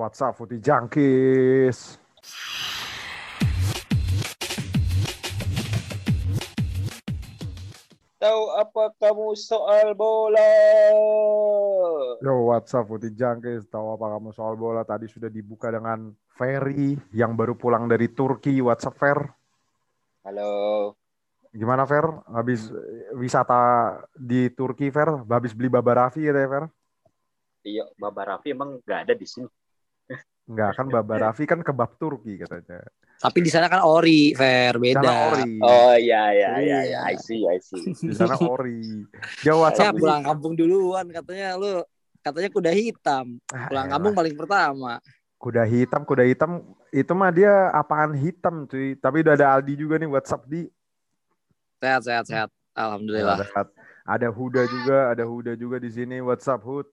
What's up, Putih Jangkis? Tahu apa kamu soal bola? Yo, what's up, Putih Jangkis? Tahu apa kamu soal bola? Tadi sudah dibuka dengan Ferry yang baru pulang dari Turki. What's up, Fer? Halo. Gimana, Fer? Habis wisata di Turki, Fer? Habis beli Baba Raffi ya, Fer? Iya, Baba Raffi emang nggak ada di sini. Enggak, kan Baba Raffi kan kebab Turki katanya. Tapi di sana kan ori, fair Di beda. sana ori. Oh iya iya iya, Iya. iya. I see I see. Di sana ori. What's Saya pulang kampung duluan katanya lu katanya kuda hitam. Ah, Pulang elah. kampung paling pertama. Kuda hitam, kuda hitam. Itu mah dia apaan hitam, cuy. Tapi udah ada Aldi juga nih, WhatsApp di. Sehat sehat sehat. Alhamdulillah. Ada, ada Huda juga, ada Huda juga di sini. WhatsApp Hud.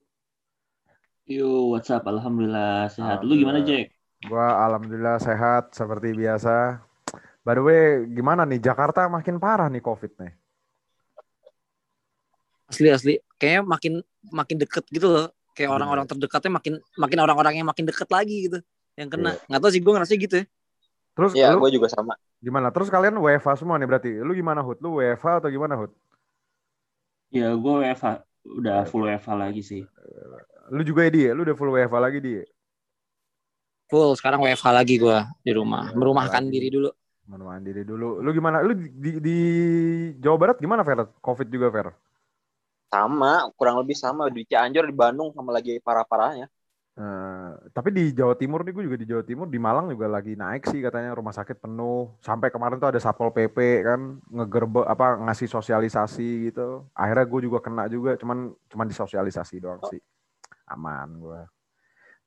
Yo, what's up? Alhamdulillah sehat. Lu gimana, Alhamdulillah. Jack? Gua alhamdulillah sehat seperti biasa. By the way, gimana nih Jakarta makin parah nih Covid nih. Asli asli. Kayaknya makin makin deket gitu loh. Kayak Bener. orang-orang terdekatnya makin makin orang-orang yang makin deket lagi gitu. Yang kena. Iya. Nggak tahu sih gue ngerasa gitu ya. Terus Iya, lu gue juga sama. gimana? Terus kalian WFA semua nih berarti. Lu gimana Hud? Lu WFA atau gimana Hud? Ya, gue WFH. Udah full WFH lagi sih. Lu juga ya dia? Lu udah full WFA lagi dia? Full sekarang WFH lagi gue di rumah. Iya, Merumahkan lagi. diri dulu. Menemani diri dulu. Lu gimana? Lu di, di, di Jawa Barat gimana Fer? Covid juga Fer? Sama, kurang lebih sama di Cianjur di Bandung sama lagi parah-parahnya. Eh, tapi di Jawa Timur nih gue juga di Jawa Timur di Malang juga lagi naik sih katanya rumah sakit penuh. Sampai kemarin tuh ada satpol pp kan ngegerbe apa ngasih sosialisasi gitu. Akhirnya gue juga kena juga cuman cuman disosialisasi doang sih. Aman gue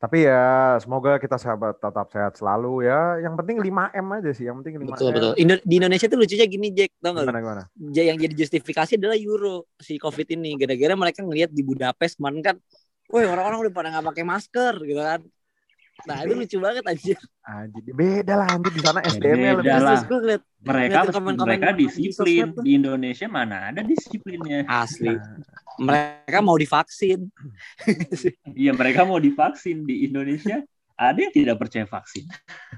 tapi ya semoga kita sahabat tetap sehat selalu ya. Yang penting 5 m aja sih yang penting 5 Betul m. Betul. Indo- di Indonesia tuh lucunya gini Jack, tau gak? gimana gimana? Yang jadi justifikasi adalah euro si covid ini. Gara-gara mereka ngelihat di Budapest kemarin kan woi orang-orang udah pada nggak pakai masker gitu kan nah itu lucu banget anjir anjir beda lah anjir di sana SDM-nya Beda lebih lah. Gue ngeliat Mereka Lihat komen-komen mereka di disiplin. Di Indonesia mana ada disiplinnya? asli Nah, mereka mau divaksin Iya, mereka mau divaksin di Indonesia. Ada yang tidak percaya vaksin.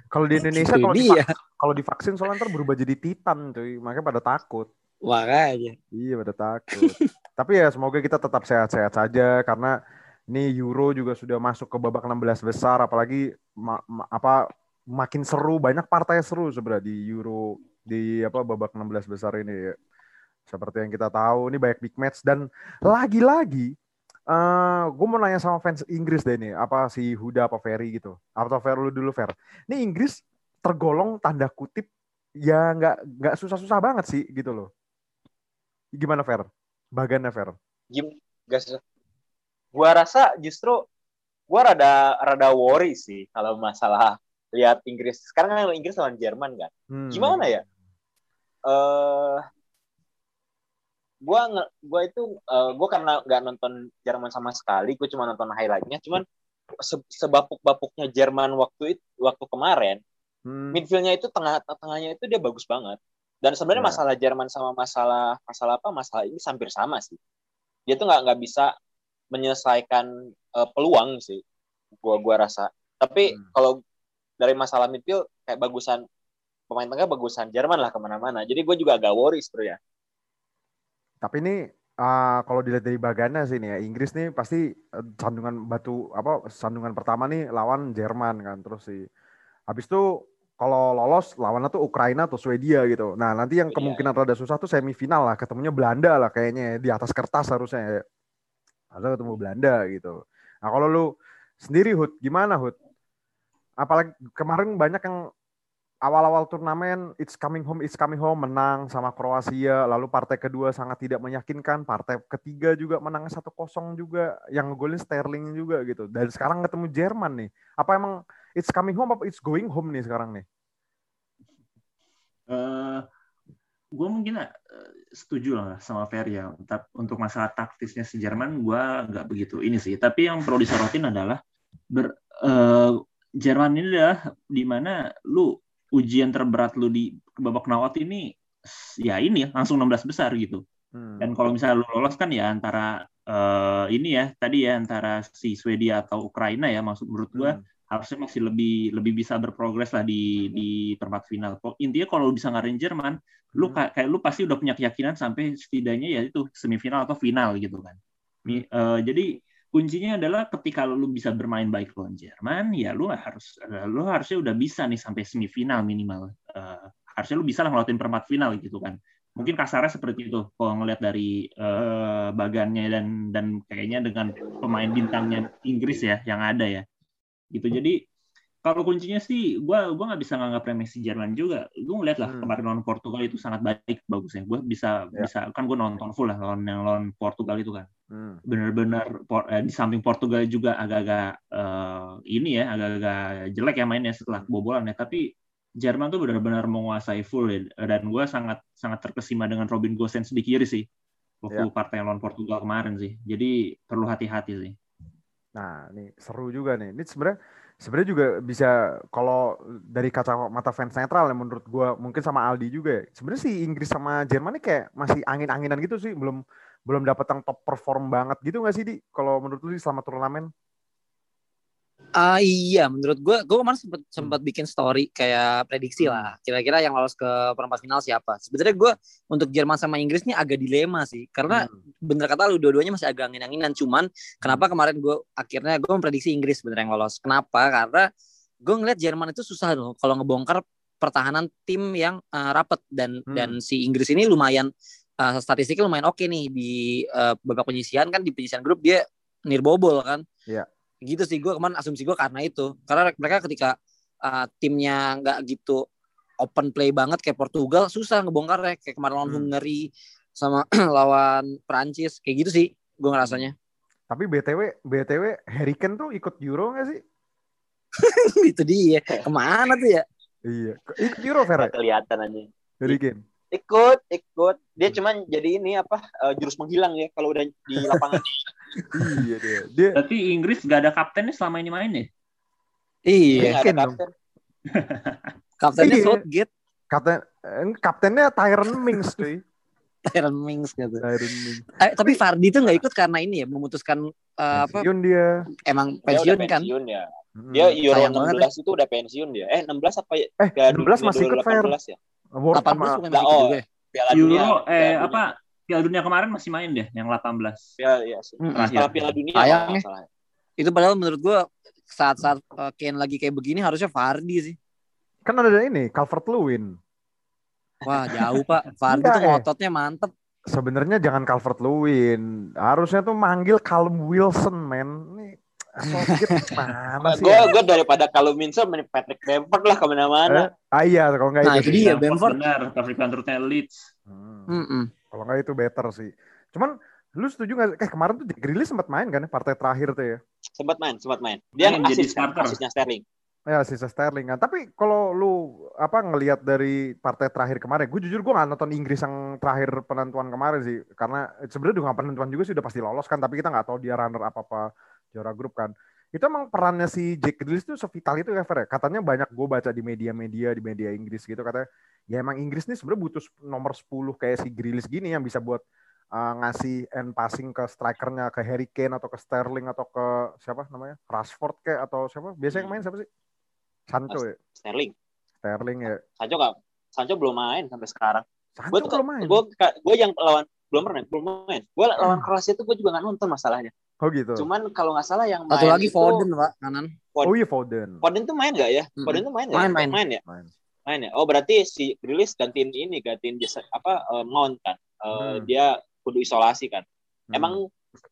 kalau di Indonesia kalau divaksin, kalau divaksin soalnya ntar berubah jadi titan cuy makanya pada takut makanya Iya pada takut. Tapi ya semoga kita tetap sehat-sehat saja karena ini Euro juga sudah masuk ke babak 16 besar apalagi ma- ma- apa makin seru banyak partai seru sebenarnya di Euro di apa babak 16 besar ini ya. Seperti yang kita tahu ini banyak big match dan lagi-lagi eh gue mau nanya sama fans Inggris deh nih apa si Huda apa Ferry gitu atau Fer lu dulu Fer. Ini Inggris tergolong tanda kutip ya nggak nggak susah-susah banget sih gitu loh. Gimana Fer? Bagannya Fer? Gim, gas. Gua rasa justru gua rada rada worry sih kalau masalah lihat Inggris. Sekarang kan Inggris lawan Jerman kan. Hmm. Gimana ya? Eh gua nge, gua itu eh, gua karena nggak nonton Jerman sama sekali, gua cuma nonton highlightnya. Cuman se- sebapuk-bapuknya Jerman waktu itu waktu kemarin, Hmm. midfieldnya itu tengah tengahnya itu dia bagus banget. Dan sebenarnya Ya. masalah Jerman sama masalah masalah apa? Masalah ini hampir sama sih. Dia tuh nggak nggak bisa menyelesaikan eh, peluang sih. Gua gua rasa. Tapi Hmm. kalau dari masalah midfield kayak bagusan pemain tengah bagusan Jerman lah ke mana-mana. Jadi gue juga agak worry sebenarnya. Tapi ini ah, kalau dilihat dari bagannya sih nih ya Inggris nih pasti eh, sandungan batu apa sandungan pertama nih lawan Jerman kan terus sih. Habis itu kalau lolos lawannya tuh Ukraina atau Swedia gitu. Nah, nanti yang Iya. kemungkinan rada susah tuh semifinal lah, ketemunya Belanda lah kayaknya ya. di atas kertas harusnya ya. Harusnya ketemu Belanda gitu. Nah, kalau lu sendiri Hud, gimana Hud? Apalagi kemarin banyak yang awal-awal turnamen it's coming home it's coming home menang sama Kroasia lalu partai kedua sangat tidak meyakinkan partai ketiga juga menang 1-0 juga yang ngegolin Sterling juga gitu dan sekarang ketemu Jerman nih apa emang it's coming home apa it's going home nih sekarang nih eh gue mungkin eh, setuju lah sama Fer ya. Untuk masalah taktisnya si Jerman, gue nggak begitu ini sih. Tapi yang perlu disorotin adalah ber, eh, Jerman ini adalah di mana lu ujian terberat lu di babak knockout ini ya ini langsung 16 besar gitu. Hmm. Dan kalau misalnya lu lolos kan ya antara eh, ini ya tadi ya antara si Swedia atau Ukraina ya maksud menurut gue Hmm. Harusnya masih lebih lebih bisa berprogres lah di di perempat final. Intinya kalau lu bisa ngarahin Jerman, lu Hmm. kayak, lu pasti udah punya keyakinan sampai setidaknya ya itu semifinal atau final gitu kan. Mi- eh, jadi kuncinya adalah ketika lu bisa bermain baik lawan Jerman, ya lu harus lu harusnya udah bisa nih sampai semifinal minimal. Eh, harusnya lu bisa lah ngelawatin perempat final gitu kan. Mungkin kasarnya seperti itu kalau ngelihat dari eh, bagannya dan dan kayaknya dengan pemain bintangnya Inggris ya yang ada ya. Gitu. Jadi kalau kuncinya sih gua gua nggak bisa nganggap remeh si Jerman juga. Gue ngeliat lah Hmm. kemarin lawan Portugal itu sangat baik bagusnya. Gue bisa Ya. bisa kan gue nonton full lah lawan yang lawan Portugal itu kan Hmm. benar-benar por- eh, di samping Portugal juga agak-agak eh, ini ya agak-agak jelek ya mainnya setelah kebobolan ya tapi Jerman tuh benar-benar menguasai full ya dan gue sangat sangat terkesima dengan Robin Gosens di kiri sih waktu partai lawan Portugal kemarin sih jadi perlu hati-hati sih Nah, ini seru juga nih. Ini sebenarnya sebenarnya juga bisa kalau dari kacamata fans netral ya menurut gua mungkin sama Aldi juga ya. Sebenarnya sih Inggris sama Jerman ini kayak masih angin-anginan gitu sih, belum belum dapat yang top perform banget gitu nggak sih di? Kalau menurut lu selama turnamen? Ah iya, menurut gue, gue kemarin sempat sempat bikin story kayak prediksi lah. Kira-kira yang lolos ke perempat final siapa? Sebenarnya gue untuk Jerman sama Inggris ini agak dilema sih, karena Hmm. bener kata lu dua-duanya masih agak angin-anginan. Cuman kenapa kemarin gue akhirnya gue memprediksi Inggris sebenarnya yang lolos? Kenapa? Karena gue ngeliat Jerman itu susah loh kalau ngebongkar pertahanan tim yang uh, rapet dan Hmm. dan si Inggris ini lumayan uh, statistiknya lumayan oke nih di uh, babak penyisian kan di penyisian grup dia nirbobol kan. Iya. Gitu sih gue kemarin asumsi gue karena itu. Karena mereka ketika uh, timnya nggak gitu open play banget kayak Portugal susah ngebongkarnya kayak kemarin lawan Hmm. Hungary sama lawan Prancis kayak gitu sih gue ngerasanya. Tapi BTW BTW Harry Kane tuh ikut Euro nggak sih? itu dia. Ke mana tuh ya? Iya, ikut Euro. Nggak kelihatan aja. Harry Kane. Ikut, ikut. Dia cuman jadi ini apa eh, jurus menghilang ya kalau udah di lapangan. iya dia. Dia berarti Inggris gak ada kaptennya selama ini main ya Iya. Kapten. Kaptennya Iya. Southgate, kapten eh, kaptennya Tyron Mings cuy. Tyron Mings gitu. Tyron Mings. Eh, tapi Fardi tuh nggak ikut karena ini ya memutuskan eh, apa Pensiun dia. emang Dia pensiun udah kan. pensiun ya. Hmm. Dia Euro Sayang banget 16 itu udah pensiun dia. Eh 16 apa ya? eh Piala 16 Dunia masih ikut. 2018 ya? World 18 sama ikut oh. ya. Piala Dunia. Euro eh Piala apa Piala Dunia kemarin masih main deh yang 18 Piala, ya, sih. Setelah Piala Dunia Sayang ya. salah. Itu padahal menurut gua saat-saat eh, Kane lagi kayak begini harusnya Fardi sih. kan ada ini Calvert Lewin. Wah jauh pak. Fardi tuh eh. ngototnya mantep. Sebenarnya jangan Calvert Lewin. Harusnya tuh manggil Callum Wilson, men. Ini Southgate mana sih? Gue ya? gue daripada kalau Minson mending Patrick Bamford lah ke mana-mana. Eh, ah iya, kalau nggak Nah, itu. dia. Bamford. benar Patrick Bamfordnya Leeds Hmm. Mm-mm. Kalau nggak itu better sih. Cuman lu setuju nggak? Eh kemarin tuh Jack Grealish sempat main kan ya, partai terakhir tuh ya. Sempat main, sempat main. Dia Main jadi asis kan, starter. asisnya Sterling. Ya sisa Sterling kan. Tapi kalau lu apa ngelihat dari partai terakhir kemarin, gue jujur gue nggak nonton Inggris yang terakhir penentuan kemarin sih, karena sebenarnya dengan penentuan juga sih udah pasti lolos kan, tapi kita nggak tahu dia runner apa apa juara grup kan. Itu emang perannya si Jack Grealish tuh sevital itu ya Fer ya? Katanya banyak gue baca di media-media di media Inggris gitu katanya. Ya emang Inggris nih sebenarnya butuh nomor 10 kayak si Grealish gini yang bisa buat uh, ngasih end passing ke strikernya ke Harry Kane atau ke Sterling atau ke siapa namanya Rashford kayak atau siapa biasanya yang main siapa sih Sancho ya Sterling. Sterling ya Sancho nggak Sancho belum main sampai sekarang. Sancho Gue tuh belum main gue gue yang lawan belum pernah belum main. Gue lawan Hmm. Kroasia tuh gue juga nggak nonton masalahnya. oh gitu Cuman kalau nggak salah yang main Satu lagi itu, Foden pak kanan. oh iya Foden Foden tuh main nggak ya? Foden tuh main nggak? Main, ya? main. main ya? main Main ya. Oh berarti si Grealish gantiin ini gantiin jasa, apa eh, Mount kan? Eh, Hmm. Dia kudu isolasi kan. Hmm. Emang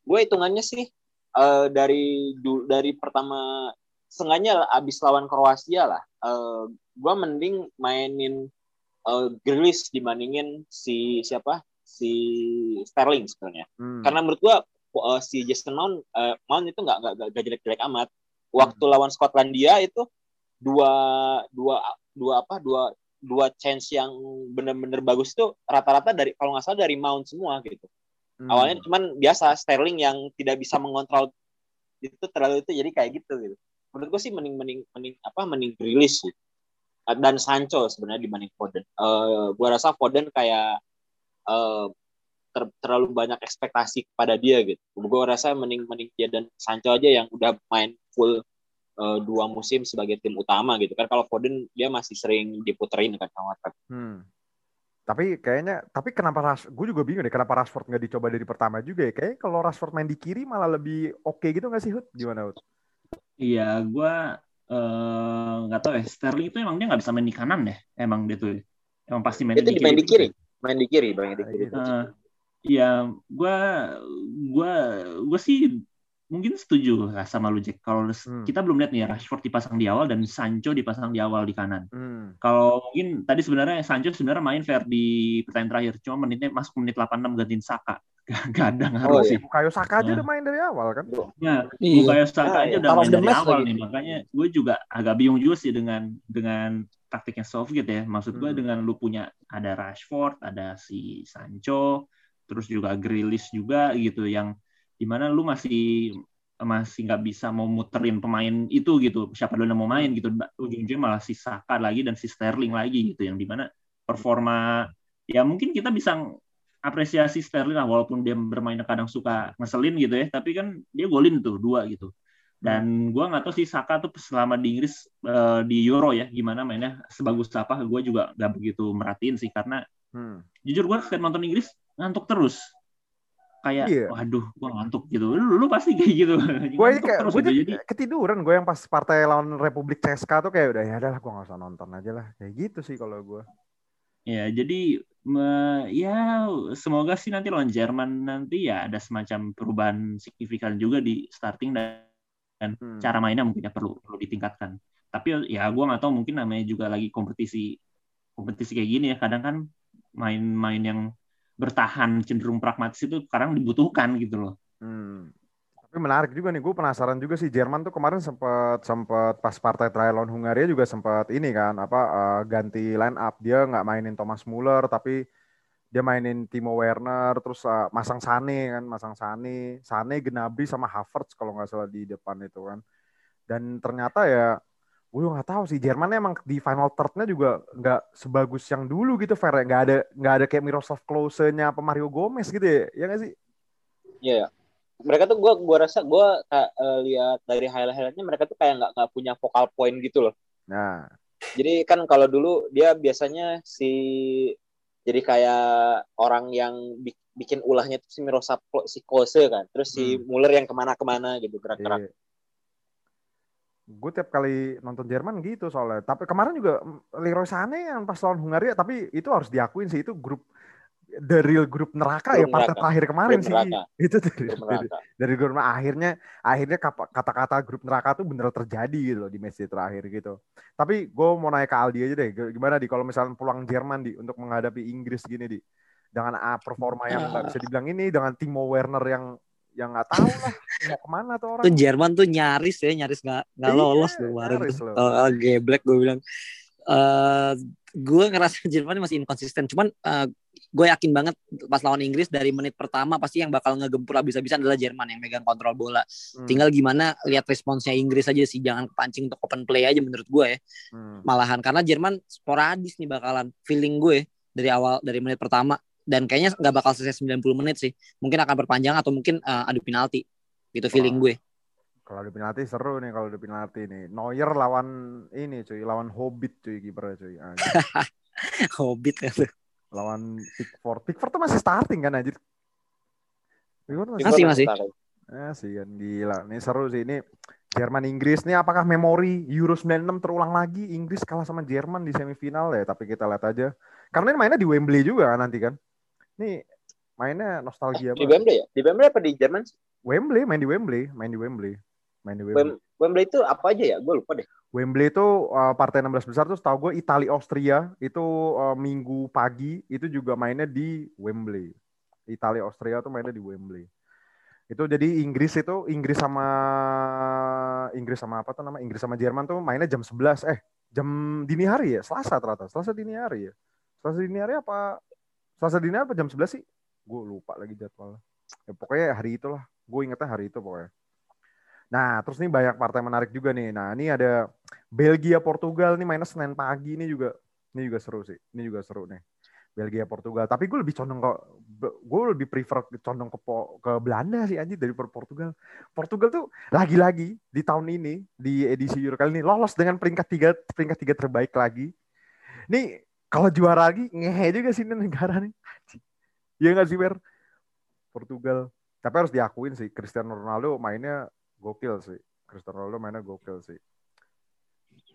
gue hitungannya sih eh, dari du- dari pertama sengaja abis lawan Kroasia lah. eh, gue mending mainin eh, Grealish dibandingin si siapa si Sterling sebenarnya. Hmm. Karena menurut gue eh, si Jason Mount eh, Mount itu nggak nggak nggak jelek-jelek amat. Waktu Hmm. lawan Skotlandia itu dua dua dua apa dua dua chance yang bener-bener bagus itu rata-rata dari kalau nggak salah dari Mount semua gitu. Hmm. Awalnya cuman biasa Sterling yang tidak bisa mengontrol itu terlalu itu jadi kayak gitu gitu. Menurut gue sih mending mending mending apa mending Grealish sih. Dan Sancho sebenarnya dibanding Foden. Eh gue rasa Foden kayak eh ter- terlalu banyak ekspektasi kepada dia gitu. Gue rasa mending mending dia dan Sancho aja yang udah main full eh, dua musim sebagai tim utama gitu kan. Kalau Foden dia masih sering diputerin kan sama. Hmm. Tapi kayaknya, tapi kenapa Ras, gue juga bingung deh kenapa Rashford nggak dicoba dari pertama juga ya. Kayaknya kalau Rashford main di kiri malah lebih oke gitu nggak sih Hud? Gimana Hud? Iya, gue eh, nggak tahu ya. Sterling itu emang dia nggak bisa main di kanan deh. Emang dia tuh. Emang pasti main Itu di dimain di kiri. kiri, main di kiri, main di kiri. Eh, Iya, gue gua gua sih mungkin setuju lah sama lu Jack. Kalau Hmm. kita belum lihat nih Rashford dipasang di awal dan Sancho dipasang di awal di kanan. Hmm. Kalau mungkin tadi sebenarnya Sancho sebenarnya main fair di pertandingan terakhir, cuma menitnya masuk menit 86 gantiin Saka. Gak, gak ada ngaruh Oh, iya. sih. Bukayo Saka aja Nah. udah main dari awal kan? Ya, Iya. Bukayo Saka Ah, aja iya. udah main dari awal lagi. nih, makanya gue juga agak bingung juga sih dengan dengan taktiknya Southgate ya. Maksud gue Hmm. dengan lu punya ada Rashford, ada si Sancho, terus juga Grealish juga gitu yang di mana lu masih masih nggak bisa mau muterin pemain itu gitu. Siapa dulu yang mau main gitu. Ujung-ujungnya malah si Saka lagi dan si Sterling lagi gitu. Yang di mana performa ya mungkin kita bisa apresiasi Sterling lah walaupun dia bermain kadang suka ngeselin gitu ya. Tapi kan dia golin tuh dua gitu. Dan gua nggak tahu sih Saka tuh selama di Inggris eh, di Euro ya gimana mainnya. Sebagus apa gue juga nggak begitu merhatiin sih. Karena Hmm. jujur gue setiap nonton Inggris ngantuk terus kayak Iya. waduh gue ngantuk gitu lu, lu pasti kayak gitu Gue Ngantuk kayak terus gue gitu. jadi jadi ketiduran gue yang pas partai lawan Republik CSKA tuh kayak udah ya adalah gue nggak usah nonton aja lah kayak gitu sih kalau gue. ya jadi me- ya semoga sih nanti lawan Jerman nanti ya ada semacam perubahan signifikan juga di starting dan, dan Hmm. cara mainnya mungkin ya perlu perlu ditingkatkan tapi ya gue nggak tahu mungkin namanya juga lagi kompetisi kompetisi kayak gini ya kadang kan main-main yang bertahan cenderung pragmatis itu kadang dibutuhkan gitu loh. Hmm. Tapi menarik juga nih, gue penasaran juga sih Jerman tuh kemarin sempat sempat pas partai trial lawan Hungaria juga sempat ini kan apa eh, ganti line up. Dia nggak mainin Thomas Muller tapi dia mainin Timo Werner terus eh, masang Sane kan masang Sane. Sane Gnabry sama Havertz kalau nggak salah di depan itu kan. Dan ternyata ya gue nggak tahu sih Jerman emang di final third-nya juga nggak sebagus yang dulu gitu Fer ya. nggak ada nggak ada kayak Miroslav Klose-nya apa Mario Gomez gitu ya ya nggak sih Iya. ya. Mereka tuh gua gua rasa kayak, eh, lihat dari highlight-highlightnya mereka tuh kayak nggak nggak punya focal point gitu loh. nah Jadi kan kalau dulu dia biasanya si jadi kayak orang yang bi- bikin ulahnya itu si Miroslav si Klose kan. Terus si Hmm. Muller yang ke mana-kemana gitu gerak-gerak. Iya. Gue tiap kali nonton Jerman gitu soalnya. Tapi kemarin juga mm, Leroy Sané yang pas lawan Hungaria, tapi itu harus diakuin sih itu grup the real grup neraka ya Grup partai neraka. terakhir kemarin Grup sih. neraka. Itu dari, Grup dari, dari grup akhirnya akhirnya kata-kata grup neraka tuh bener terjadi gitu loh di match terakhir gitu. Tapi gue mau nanya ke Aldi aja deh, gimana di kalau misalnya peluang Jerman di untuk menghadapi Inggris gini di dengan ah, performa yang nggak bisa dibilang ini dengan Timo Werner yang yang nggak tahu lah mau ke mana tuh orang. Tuh Jerman tuh nyaris ya, nyaris nggak nggak Iya, lolos tuh kemarin. Kalau kalau geblek gue bilang. eh gue ngerasa Jerman masih inkonsisten. Cuman eh, gue yakin banget pas lawan Inggris dari menit pertama pasti yang bakal ngegempur habis-habisan adalah Jerman yang megang kontrol bola. Hmm. Tinggal gimana lihat responsnya Inggris aja sih, jangan kepancing untuk open play aja menurut gue ya. Hmm. Malahan karena Jerman sporadis nih bakalan feeling gue dari awal dari menit pertama dan kayaknya nggak bakal selesai 90 menit sih. Mungkin akan perpanjang atau mungkin eh, adu penalti. Gitu feeling gue. Kalau di penalti seru nih kalau di penalti nih. Neuer lawan ini cuy, lawan Hobbit cuy kipernya cuy. Anjir. Hobbit kan tuh. lawan Pickford. Pickford tuh masih starting kan anjir. Pickford tuh Masih, masih. Eh, sih kan gila. Ini seru sih ini. Jerman Inggris nih apakah memori Euro 96 terulang lagi Inggris kalah sama Jerman di semifinal ya tapi kita lihat aja karena ini mainnya di Wembley juga kan nanti kan ini mainnya nostalgia Di banget. Wembley ya? Di Wembley apa di Jerman? sih? Wembley main di Wembley main di Wembley main di Wembley Wem- Wembley itu apa aja ya? Gue lupa deh. Wembley itu uh, partai 16 besar tuh tahu gue Italia Austria itu uh, minggu pagi itu juga mainnya di Wembley. Italia Austria tuh mainnya di Wembley. Itu jadi Inggris itu Inggris sama Inggris sama apa tuh nama Inggris sama Jerman tuh mainnya jam 11 eh jam dini hari ya Selasa ternyata Selasa dini hari ya Selasa dini hari apa Selasa dini apa? Jam 11 sih? Gue lupa lagi jadwalnya. Ya, pokoknya hari itulah. Gue ingetnya hari itu pokoknya. Nah terus nih banyak partai menarik juga nih. Nah ini ada Belgia Portugal nih mainnya Senin pagi. Ini juga ini juga seru sih. Ini juga seru nih. Belgia Portugal. Tapi gue lebih condong ke gue lebih prefer condong ke ke Belanda sih anjir dari Portugal. Portugal tuh lagi-lagi di tahun ini di edisi Euro kali ini lolos dengan peringkat tiga peringkat tiga terbaik lagi. Nih kalau juara lagi ngehe juga sih ini negara nih. Iya nggak sih Ber? Portugal. Tapi harus diakuin sih Cristiano Ronaldo mainnya gokil sih. Cristiano Ronaldo mainnya gokil sih.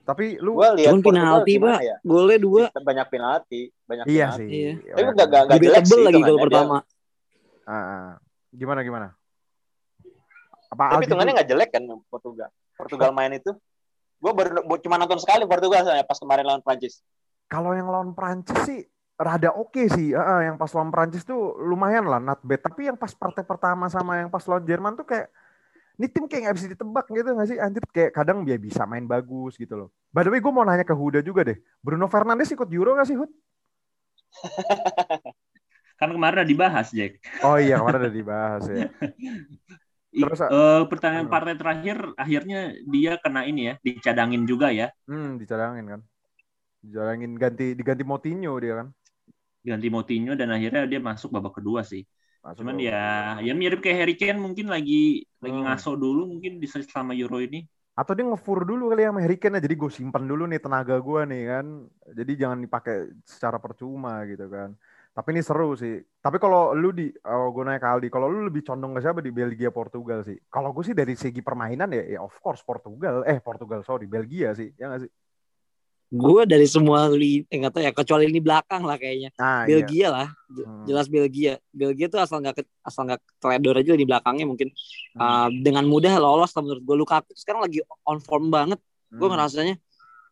Tapi lu Gua lihat Cuman penalti, Pak. ya? Golnya dua. banyak penalti, banyak iya penalti. sih. Iya. Tapi enggak enggak enggak jelek sih lagi gol Dia- pertama. Ah, ah. gimana gimana? Apa Tapi hitungannya nggak jelek kan Portugal. Portugal main itu. Gue baru cuma nonton sekali Portugal soalnya pas kemarin lawan Prancis. Kalau yang lawan Prancis sih rada oke sih. Heeh, yang pas lawan Prancis tuh lumayan lah not bad. Tapi yang pas partai pertama sama yang pas lawan Jerman tuh kayak ini tim kayak nggak bisa ditebak gitu nggak sih? Anjir kayak kadang dia bisa main bagus gitu loh. By the way, gue mau nanya ke Huda juga deh. Bruno Fernandes ikut Euro nggak sih, Hud? Kan kemarin udah dibahas, Jack. Oh iya, kemarin udah dibahas ya. Terus, eh, pertandingan partai terakhir akhirnya dia kena ini ya, dicadangin juga ya. Hmm, dicadangin kan. Dicadangin ganti diganti Moutinho dia kan. Ganti Moutinho dan akhirnya dia masuk babak kedua sih. Masuk Cuman babak ya ya mirip kayak Harry Kane mungkin lagi lagi Hmm. ngaso dulu mungkin di selama Euro ini. atau dia ngefur dulu kali ya sama Harry Kane jadi gue simpan dulu nih tenaga gue nih kan jadi jangan dipakai secara percuma gitu kan tapi ini seru sih tapi kalau lu di oh, gue nanya ke Aldi kalau lu lebih condong ke siapa di Belgia Portugal sih kalau gue sih dari segi permainan ya ya of course Portugal eh Portugal sorry Belgia sih ya nggak sih Gue dari semua li, eh, tahu ya kecuali ini belakang lah kayaknya. nah iya Belgia lah, J- Hmm. jelas Belgia. Belgia tuh asal nggak asal nggak teledor aja di belakangnya mungkin Hmm. uh, dengan mudah lolos lah menurut gue. Lukaku sekarang lagi on form banget. Gue Hmm. ngerasanya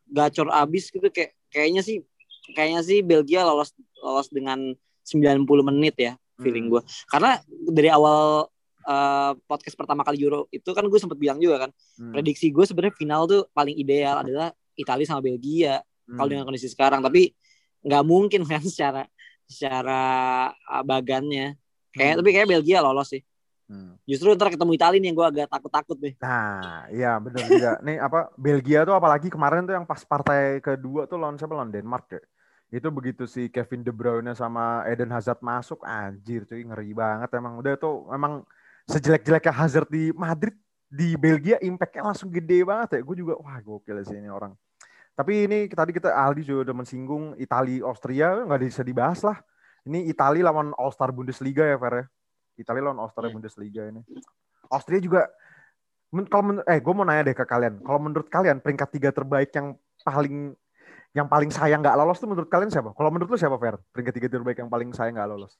gacor abis gitu kayak kayaknya sih kayaknya sih Belgia lolos lolos dengan 90 menit ya feeling Hmm. gue. Karena dari awal uh, podcast pertama kali Euro itu kan gue sempat bilang juga kan Hmm. prediksi gue sebenarnya final tuh paling ideal adalah Italia sama Belgia Hmm. kalau dengan kondisi sekarang tapi nggak mungkin kan secara secara uh, bagannya kayak Hmm. tapi kayak Belgia lolos sih Hmm. justru ntar ketemu Italia nih yang gue agak takut-takut deh Nah, iya bener juga. Nih apa Belgia tuh apalagi kemarin tuh yang pas partai kedua tuh lawan siapa lawan Denmark ya. Itu begitu si Kevin De Bruyne sama Eden Hazard masuk, anjir cuy ngeri banget emang. Udah tuh emang sejelek-jeleknya Hazard di Madrid di Belgia impactnya langsung gede banget ya. Gue juga wah gokil sih ini orang. Tapi ini tadi kita Aldi juga udah mensinggung Italia Austria nggak bisa dibahas lah. Ini Italia lawan All Star Bundesliga ya Fer ya. Italia lawan All Star Hmm. Bundesliga ini. Austria juga men- kalau men- eh gue mau nanya deh ke kalian. Kalau menurut kalian peringkat tiga terbaik yang paling yang paling sayang nggak lolos tuh menurut kalian siapa? Kalau menurut lu siapa Fer? Peringkat tiga terbaik yang paling sayang nggak lolos?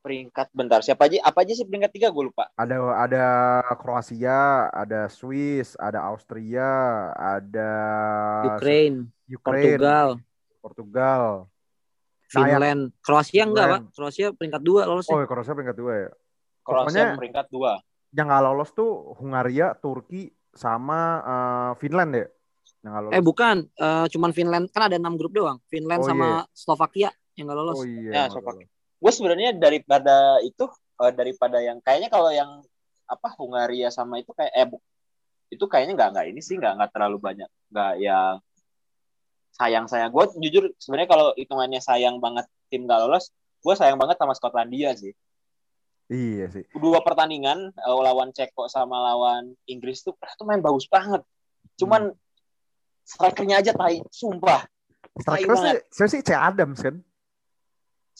Peringkat bentar siapa aja apa aja sih peringkat tiga gue lupa. Ada ada Kroasia, ada Swiss, ada Austria, ada Ukraine Ukraine, Portugal Portugal. Nah, Finland Kroasia enggak pak. Kroasia peringkat dua lolos Oh, ya. Kroasia peringkat dua ya. Kroasia Pokoknya- peringkat dua. Yang nggak lolos tuh Hungaria, Turki, sama eh, Finland ya. Yang nggak lolos. eh bukan Eh, cuman Finland kan ada enam grup doang Finland Oh, sama Slovakia yang nggak lolos Oh iya. Ya, Slovakia. Gue sebenarnya daripada itu eh, daripada yang kayaknya kalau yang apa Hungaria sama itu kayak eh bu- itu kayaknya nggak nggak ini sih nggak nggak terlalu banyak nggak yang sayang sayang gue jujur sebenarnya kalau hitungannya sayang banget tim gak lolos gue sayang banget sama Skotlandia sih. Iya sih. dua pertandingan eh, lawan Ceko sama lawan Inggris tuh tuh main bagus banget. Cuman strikernya aja tai sumpah. Striker sih, sih C Adams kan.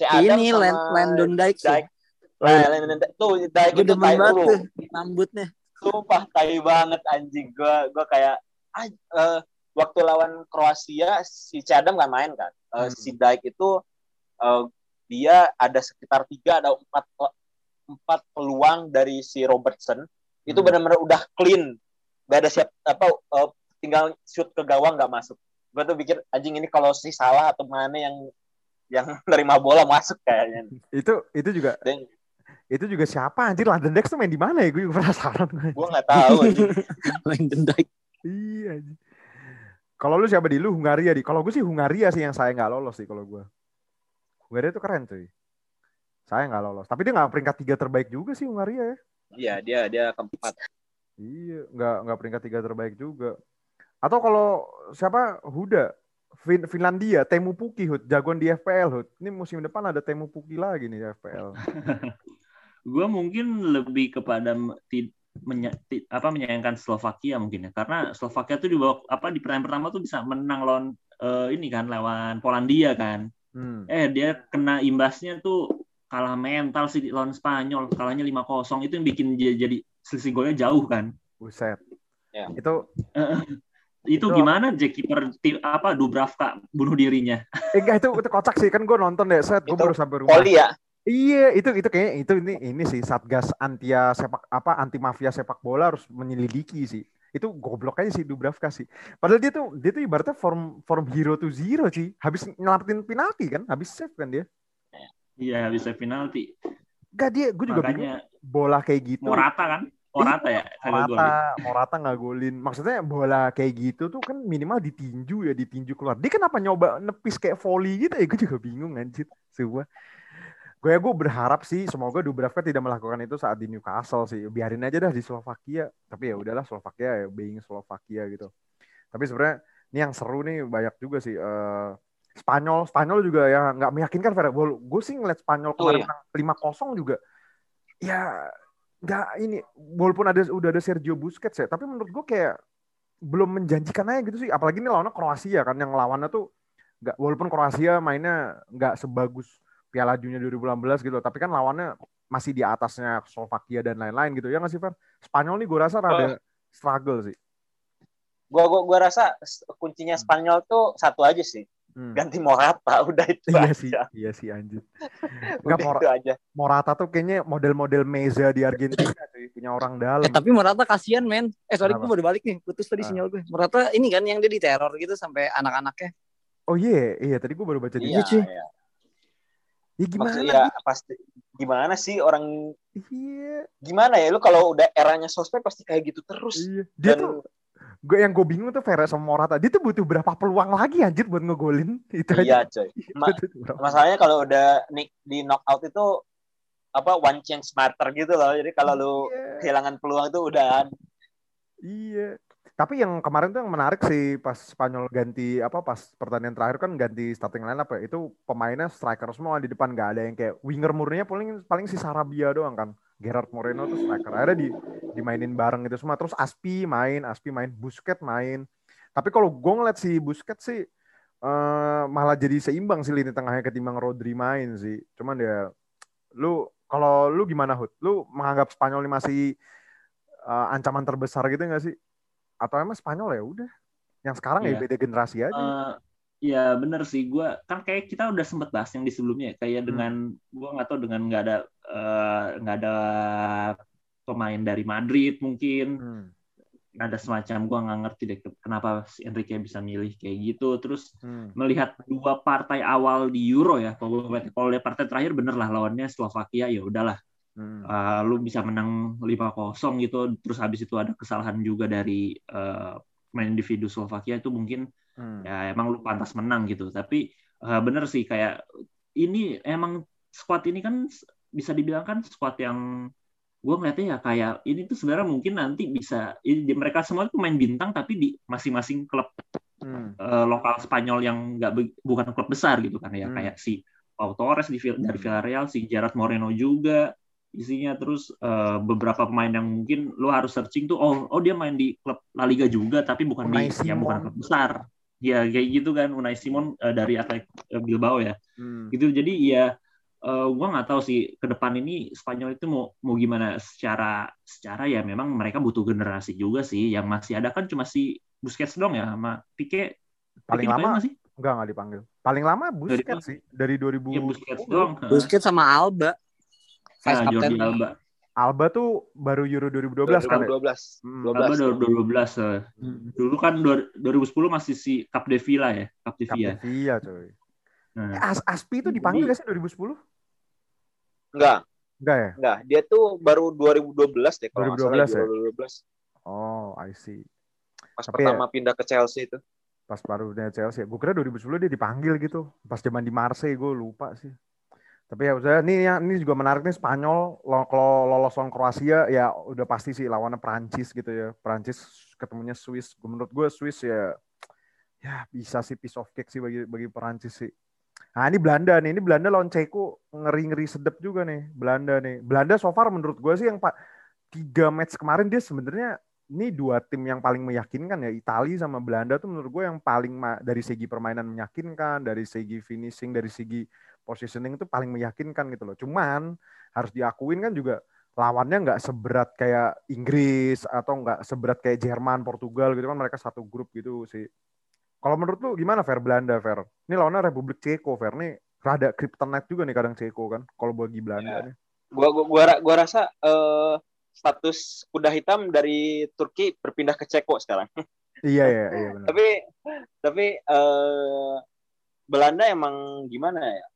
Si Adam ini sama Land- Landon Dykes ya. Dijk. Nah, Landon Dijk. tuh gue itu tai banget lu. tuh rambutnya sumpah tai banget anjing gue gue kayak ah, eh, waktu lawan Kroasia si Cadam kan main kan Eh, Hmm. si Dijk itu eh, dia ada sekitar tiga ada empat empat peluang dari si Robertson itu Hmm. benar-benar udah clean gak ada siap apa eh, tinggal shoot ke gawang nggak masuk gue tuh pikir anjing ini kalau si salah atau mana yang yang nerima bola masuk kayaknya Itu itu juga dan itu juga siapa anjir London Dex tuh main di mana ya? Gue penasaran. gue nggak tahu. Landon Dykes iya. Kalau lu siapa di lu Hungaria di? Kalau gue sih Hungaria sih yang saya nggak lolos sih kalau gue. Hungaria tuh keren cuy. Saya nggak lolos. Tapi dia nggak peringkat tiga terbaik juga sih Hungaria ya. iya dia dia keempat Iya, nggak nggak peringkat tiga terbaik juga. Atau kalau siapa Huda Fin Finlandia, Temu Puki, Hud. Jagoan di FPL, Hud. Ini musim depan ada Temu Puki lagi nih di FPL. gue mungkin lebih kepada menya- apa menyayangkan Slovakia mungkin ya karena Slovakia tuh di bawah apa di pertandingan pertama tuh bisa menang lawan eh, ini kan lawan Polandia kan Hmm. eh dia kena imbasnya tuh kalah mental sih lawan Spanyol kalahnya 5-0 itu yang bikin dia jadi selisih golnya jauh kan Buset. Ya. Itu itu Itu- gimana Jack kiper tim apa Dubravka bunuh dirinya eh enggak itu itu kocak sih kan gue nonton deh set gue baru sampai rumah. Poli ya. Iya, itu itu kayaknya itu ini ini sih Satgas antia sepak apa anti mafia sepak bola harus menyelidiki sih. Itu goblok aja sih Dubravka sih. Padahal dia tuh dia tuh ibaratnya form form hero to zero sih. Habis nyelamatin penalti kan, habis save kan dia. iya bisa penalti Enggak dia, gue juga bingung makanya bola kayak gitu. Morata kan Morata ya gol Morata, Morata nggak golin. Maksudnya bola kayak gitu tuh kan minimal ditinju ya, ditinju keluar. Dia kenapa nyoba nepis kayak volley gitu ya? Gue juga bingung anjir. Sebuah. Gue gue berharap sih semoga Dubravka tidak melakukan itu saat di Newcastle sih. Biarin aja dah di Slovakia. Tapi ya udahlah Slovakia ya being Slovakia gitu. Tapi sebenarnya ini yang seru nih banyak juga sih. eh, Spanyol, Spanyol juga ya nggak meyakinkan Vera. Gue sih ngeliat Spanyol Oh, kemarin iya. menang 5-0 juga. Ya nggak ini walaupun ada udah ada Sergio Busquets ya tapi menurut gue kayak belum menjanjikan aja gitu sih apalagi ini lawannya Kroasia kan yang lawannya tuh nggak walaupun Kroasia mainnya nggak sebagus Piala Dunia 2016 gitu tapi kan lawannya masih di atasnya Slovakia dan lain-lain gitu ya nggak sih Fer? Spanyol nih gue rasa rada struggle sih Gua, gua gua rasa kuncinya Spanyol tuh satu aja sih. Hmm. Ganti Morata udah itu iya aja. sih iya sih anjir Udah nggak Mor itu aja. Morata tuh kayaknya model-model Meza di Argentina cuy punya orang dalam Eh, tapi Morata kasihan men. Eh sorry Kenapa? gue baru balik nih. Putus tadi Ah. sinyal gue. Morata ini kan yang dia diteror gitu sampai anak-anaknya. oh iya iya tadi gue baru baca di Iya, cuy. iya. ya gimana Maksud, ya pasti gimana sih orang iya gimana ya lu kalau udah eranya sosmed pasti kayak gitu terus. Iya. Dia Dan tuh gue yang gue bingung tuh Vera sama Morata. Dia tuh butuh berapa peluang lagi anjir buat ngegolin itu iya aja. coy. Ma- Masalahnya kalau udah di knockout itu apa one chance matter gitu loh. Jadi kalau lu Iya. kehilangan peluang itu udah Iya. Tapi yang kemarin tuh yang menarik sih pas Spanyol ganti apa pas pertandingan terakhir kan ganti starting line up ya. Itu pemainnya striker semua di depan nggak ada yang kayak winger murninya paling paling si Sarabia doang kan. Gerard Moreno tuh striker. Akhirnya di dimainin bareng gitu semua. Terus Aspi main, Aspi main, Busquets main. Tapi kalau gue ngeliat si Busquets sih eh, malah jadi seimbang sih lini tengahnya ketimbang Rodri main sih. Cuman ya lu kalau lu gimana Hud? Lu menganggap Spanyol ini masih eh, ancaman terbesar gitu nggak sih? Atau emang Spanyol ya udah? Yang sekarang ya Iya. beda generasi aja. Eh, ya bener sih gue kan kayak kita udah sempet bahas yang di sebelumnya ya. kayak Hmm. dengan gue nggak tahu dengan nggak ada eh, nggak ada pemain dari Madrid mungkin Hmm. ada semacam gue nggak ngerti deh kenapa si Enrique bisa milih kayak gitu terus Hmm. melihat dua partai awal di Euro ya kalau kalau lihat partai terakhir bener lah lawannya Slovakia ya udahlah Hmm. Uh, lu bisa menang 5-0 gitu terus habis itu ada kesalahan juga dari uh, main individu Slovakia itu mungkin Hmm. ya emang lu pantas menang gitu tapi uh, bener sih kayak ini emang squad ini kan bisa dibilang kan squad yang gue ngeliatnya ya kayak ini tuh sebenarnya mungkin nanti bisa ini mereka semua itu main bintang tapi di masing-masing klub Hmm. uh, lokal Spanyol yang nggak be- bukan klub besar gitu kan ya Hmm. kayak si Pau Torres di dari Villarreal si Gerard Moreno juga isinya terus uh, beberapa pemain yang mungkin lo harus searching tuh oh oh dia main di klub La Liga juga tapi bukan Unai di yang Simon. bukan klub besar ya kayak gitu kan Unai Simon uh, dari Athletic Bilbao ya Hmm. gitu jadi ya uh, gua nggak tahu sih ke depan ini Spanyol itu mau mau gimana secara secara ya memang mereka butuh generasi juga sih yang masih ada kan cuma si Busquets dong ya sama Pique Paling Pique lama nggak sih enggak enggak dipanggil. Paling lama Busquets dipanggil. sih dari 2000. ya Busquets doang Busquets sama Alba. Vice nah, Jordi captain. Alba Alba tuh baru Euro 2012 kan ya? 2012. Hmm. 12. Alba 2012 eh. dulu kan dua- 2010 masih si Cup de Villa ya Cup de Villa Iya coy. Eh, nah, As Aspi itu dipanggil gak sih 2010? Enggak, Enggak ya? enggak. Dia tuh baru 2012 deh kalau nggak salah. 2012 ya? 2012. Oh, I see. Pas Tapi pertama pindah ke Chelsea itu. Pas baru dari Chelsea. Gue kira 2010 dia dipanggil gitu. Pas zaman di Marseille gue lupa sih. Tapi ya udah nih ya ini juga menarik nih Spanyol kalau lolos lawan Kroasia ya udah pasti sih lawannya Prancis gitu ya. Prancis ketemunya Swiss. Menurut gue Swiss ya ya bisa sih piece of cake sih bagi bagi Perancis sih. Nah ini Belanda nih, ini Belanda lawan Ceko ngeri-ngeri sedep juga nih Belanda nih. Belanda so far menurut gue sih yang pak tiga match kemarin dia sebenarnya ini dua tim yang paling meyakinkan ya Italia sama Belanda tuh menurut gue yang paling dari segi permainan meyakinkan, dari segi finishing, dari segi positioning itu paling meyakinkan gitu loh. Cuman harus diakuin kan juga lawannya nggak seberat kayak Inggris atau nggak seberat kayak Jerman, Portugal gitu kan mereka satu grup gitu sih. Kalau menurut lu gimana Fer Belanda Fer? Ini lawannya Republik Ceko Fer nih rada kryptonite juga nih kadang Ceko kan kalau bagi Belanda ya. nih. Gua gua gua, gua rasa uh, status kuda hitam dari Turki berpindah ke Ceko sekarang. iya iya iya benar. tapi tapi uh, Belanda emang gimana ya?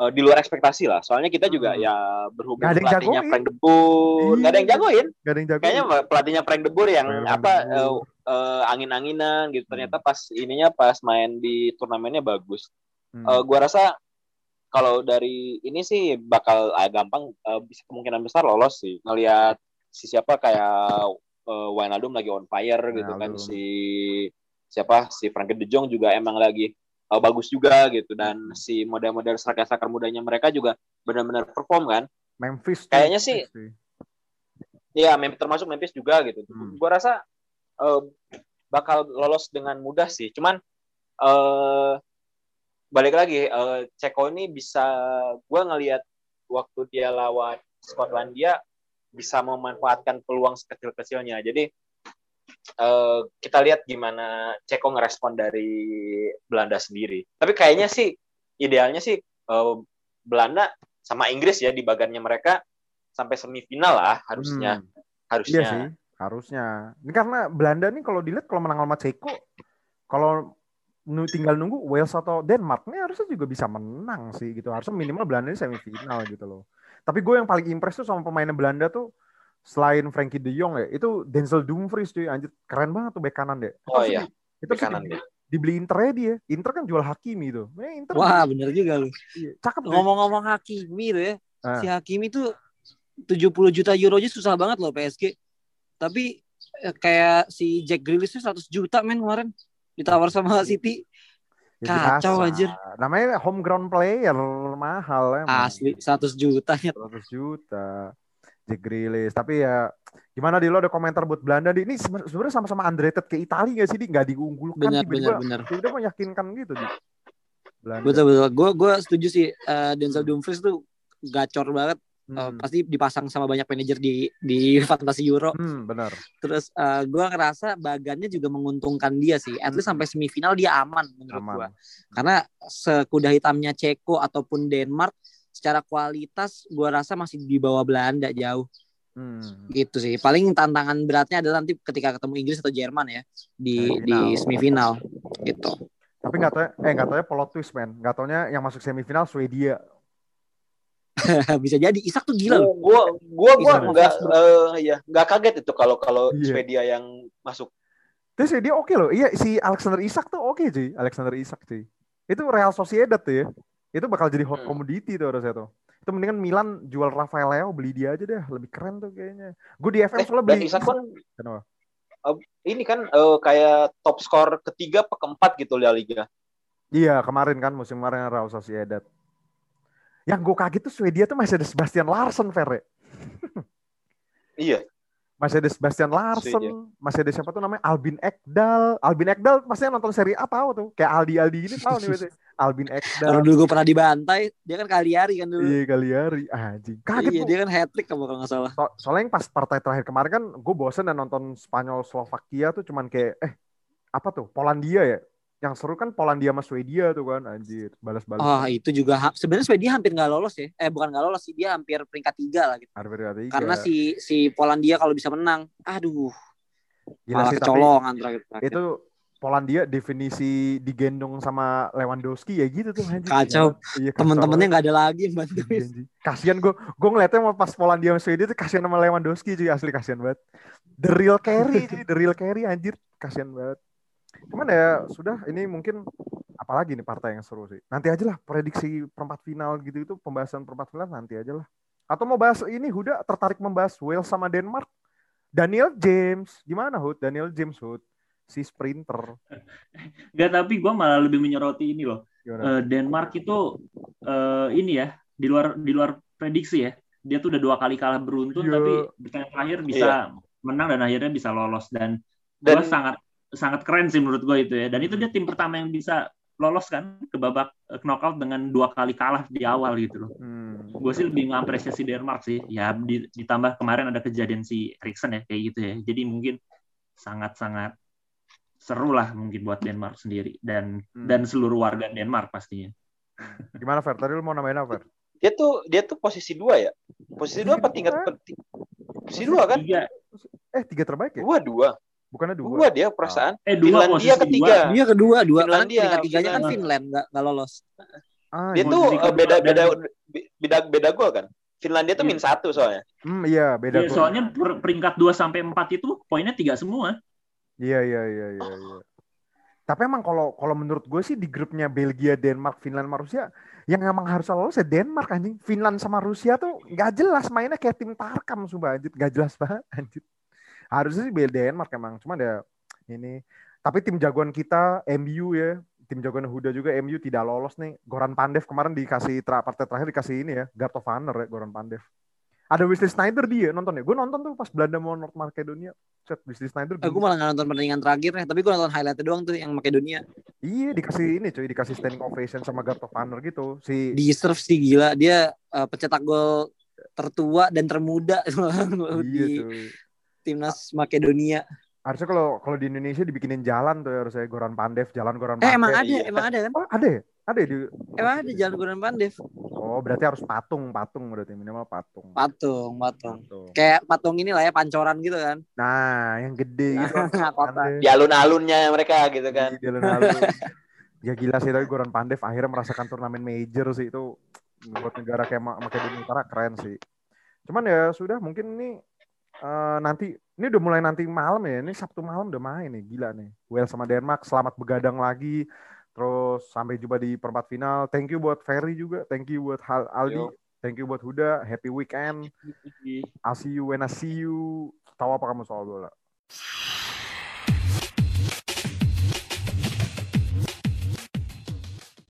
Uh, di luar ekspektasi lah. Soalnya kita juga hmm. ya berhubung gak pelatihnya Frank De Boer, gak ada yang jagoin. Gak ada yang jagoin. Kayaknya pelatihnya Frank De Boer yang Frank apa uh, uh, angin-anginan gitu. Ternyata hmm. pas ininya pas main di turnamennya bagus. Hmm. Uh, gua rasa kalau dari ini sih bakal uh, gampang uh, bisa kemungkinan besar lolos sih. Ngelihat si siapa kayak uh, Wijnaldum lagi on fire gitu kan si siapa si Frank De Jong juga emang lagi uh, bagus juga gitu dan hmm. si model-model striker-striker mudanya mereka juga benar-benar perform kan. Memphis kayaknya sih. Iya, Memphis termasuk Memphis juga gitu. Hmm. Gua rasa uh, bakal lolos dengan mudah sih. Cuman uh, balik lagi uh, Ceko ini bisa gua ngelihat waktu dia lawan Skotlandia bisa memanfaatkan peluang sekecil-kecilnya. Jadi uh, kita lihat gimana Ceko ngerespon dari Belanda sendiri. Tapi kayaknya sih idealnya sih uh, Belanda sama Inggris ya di bagannya mereka sampai semifinal lah harusnya. Hmm. Harusnya. Iya sih, harusnya. Ini karena Belanda nih kalau dilihat kalau menang sama Ceko, kalau tinggal nunggu Wales atau Denmark nih harusnya juga bisa menang sih gitu. Harusnya minimal Belanda ini semifinal gitu loh. Tapi gue yang paling impress tuh sama pemain Belanda tuh selain Frankie De Jong ya, itu Denzel Dumfries cuy, anjir keren banget tuh bek kanan deh. Oh iya. Itu kanan deh. Dibeli Inter ya dia. Inter kan jual Hakimi itu. Eh, Inter Wah, bener juga lu. Iya, cakep Ngomong-ngomong Hakimi tuh ya. Ah. Si Hakimi tuh 70 juta euro aja susah banget loh PSG. Tapi eh, kayak si Jack Grealish tuh 100 juta men kemarin ditawar sama City. Ya, Kacau aja. Namanya home ground player mahal ya. Asli 100 juta 100 juta. Jack Grealish. Tapi ya gimana di lo ada komentar buat Belanda di ini sebenarnya sama-sama underrated ke Italia gak sih di nggak diunggulkan benar, benar, benar. Udah meyakinkan gitu di Belanda. Betul betul. Gue gue setuju sih uh, Denzel Dumfries tuh gacor banget. Eh, hmm. Uh, pasti dipasang sama banyak manajer di di fantasi Euro. Hmm, benar. Terus uh, eh, gue ngerasa bagannya juga menguntungkan dia sih. At least hmm. sampai semifinal dia aman menurut gue. Karena sekuda hitamnya Ceko ataupun Denmark secara kualitas gue rasa masih di bawah Belanda jauh. Hmm. Gitu sih. Paling tantangan beratnya adalah nanti ketika ketemu Inggris atau Jerman ya di semifinal. di semifinal gitu. Tapi nggak tahu eh nggak tahu ya plot twist man. Nggak taunya yang masuk semifinal Swedia. Bisa jadi Isak tuh gila loh. Gua gua gua nggak uh, ya nggak kaget itu kalau kalau yeah. Swedia yang masuk. Terus dia oke okay loh. Iya si Alexander Isak tuh oke okay, sih. Alexander Isak sih. Itu Real Sociedad tuh ya. Itu bakal jadi hot hmm. commodity tuh harusnya tuh. Itu mendingan Milan jual Rafael Leo beli dia aja deh, lebih keren tuh kayaknya. Gue di FM eh, soalnya beli. Isak kan Kenapa? Uh, ini kan uh, kayak top skor ketiga apa keempat gitu La Liga. Iya, kemarin kan musim kemarin Real Sociedad. Yang gue kaget tuh Swedia tuh masih ada Sebastian Larsen, Ferre. iya masih ada Sebastian Larsen, masih ada siapa tuh namanya Albin Ekdal. Albin Ekdal pasti nonton seri A tahu tuh, kayak Aldi Aldi ini tahu nih biasanya. Albin Ekdal. Kalau dulu gue pernah dibantai, dia kan Kaliari kan dulu. Iya Kaliari, anjing. Kaget iya, dia kan hat trick kalau nggak salah. So, soalnya yang pas partai terakhir kemarin kan gue bosen dan nonton Spanyol Slovakia tuh cuman kayak eh apa tuh Polandia ya yang seru kan Polandia sama Swedia tuh kan anjir balas-balas. Oh itu juga sebenarnya Swedia hampir nggak lolos ya. Eh bukan nggak lolos sih dia hampir peringkat tiga lah gitu. Hampir peringkat tiga. Karena si si Polandia kalau bisa menang, aduh. Gila malah sih, kecolongan terakhir, terakhir. Itu Polandia definisi digendong sama Lewandowski ya gitu tuh anjir. Kacau. Iya, Temen-temennya nggak ada lagi yang bantu. Kasian gue, gue ngeliatnya pas Polandia sama Swedia tuh kasian sama Lewandowski cuy asli kasian banget. The real carry, the real carry anjir, kasian banget. Cuman ya sudah ini mungkin apalagi nih partai yang seru sih. Nanti aja lah prediksi perempat final gitu itu pembahasan perempat final nanti aja lah. Atau mau bahas ini Huda tertarik membahas Wales sama Denmark? Daniel James gimana Hud? Daniel James Hud si sprinter. Gak tapi gue malah lebih menyoroti ini loh. Gimana? Eh, Denmark itu eh, ini ya di luar di luar prediksi ya. Dia tuh udah dua kali kalah beruntun Iya. tapi di terakhir bisa menang dan akhirnya bisa lolos dan, Dan gue sangat sangat keren sih menurut gue itu ya. Dan itu dia tim pertama yang bisa lolos kan ke babak eh, knockout dengan dua kali kalah di awal gitu loh. Hmm. Gue sih lebih ngapresiasi Denmark sih. Ya di- ditambah kemarin ada kejadian si Eriksen ya kayak gitu ya. Jadi mungkin sangat-sangat seru lah mungkin buat Denmark sendiri dan Hmm. dan seluruh warga Denmark pastinya. Gimana Fer? Tadi lu mau nambahin apa Fer? dia tuh dia tuh posisi dua ya. Posisi dua apa tingkat penting? Posisi dua kan? Tiga. Eh tiga terbaik ya? Dua dua. Bukannya dua? Dua dia perasaan. Eh dua Finlandia ketiga. dua. Dia kedua, dua karena Finlandia, peringkat tiganya kan. Finland nggak nggak lolos. Ah, Dia iya. tuh eh, beda beda beda beda beda gol kan. Finlandia tuh Iya. min satu soalnya. Hmm, iya beda. Gol. soalnya per- peringkat 2 sampai 4 itu poinnya tiga semua. Iya iya iya iya. iya. Tapi emang kalau kalau menurut gue sih di grupnya Belgia, Denmark, Finland, sama Rusia yang emang harus lolos ya Denmark anjing. Finland sama Rusia tuh nggak jelas mainnya kayak tim Tarkam sumpah anjir, nggak jelas banget anjir. Harusnya sih Denmark emang, cuma ya ini. Tapi tim jagoan kita MU ya, tim jagoan Huda juga MU tidak lolos nih. Goran Pandev kemarin dikasih tra, partai terakhir dikasih ini ya, Guard of Honor ya Goran Pandev. Ada Wesley Snyder dia nonton ya. Gue nonton tuh pas Belanda mau North Macedonia. Set Wesley Snyder. Aku malah nggak nonton pertandingan terakhirnya, tapi gue nonton highlightnya doang tuh yang Makedonia. Iya dikasih ini cuy, dikasih standing ovation sama Guard of Honor gitu. Si Deserve sih gila, dia eh, pencetak gol tertua dan termuda iya di tuh. Timnas Makedonia. Harusnya kalau kalau di Indonesia dibikinin jalan tuh ya, harusnya Goran Pandev, jalan Goran Eh Pandev. emang ada, iya. emang ada kan? Oh, ada ya? Ada ya di Emang ada jalan Goran Pandev. Oh, berarti harus patung, patung berarti minimal patung. Patung, patung. Patung. Kayak patung ini lah ya, pancoran gitu kan. Nah, yang gede gitu. Kota. Pandev. Di alun-alunnya mereka gitu kan. Di alun-alun. Ya gila sih tapi Goran Pandev akhirnya merasakan turnamen major sih itu buat negara kayak Ma- Makedonia Utara keren sih. Cuman ya sudah mungkin ini eh, nanti ini udah mulai nanti malam ya. Ini Sabtu malam udah main nih, gila nih. Wales sama Denmark selamat begadang lagi. Terus sampai jumpa di perempat final. Thank you buat Ferry juga. Thank you buat Hal- Aldi. Yo. Thank you buat Huda. Happy weekend. I'll see you when I see you. Tahu apa kamu soal bola?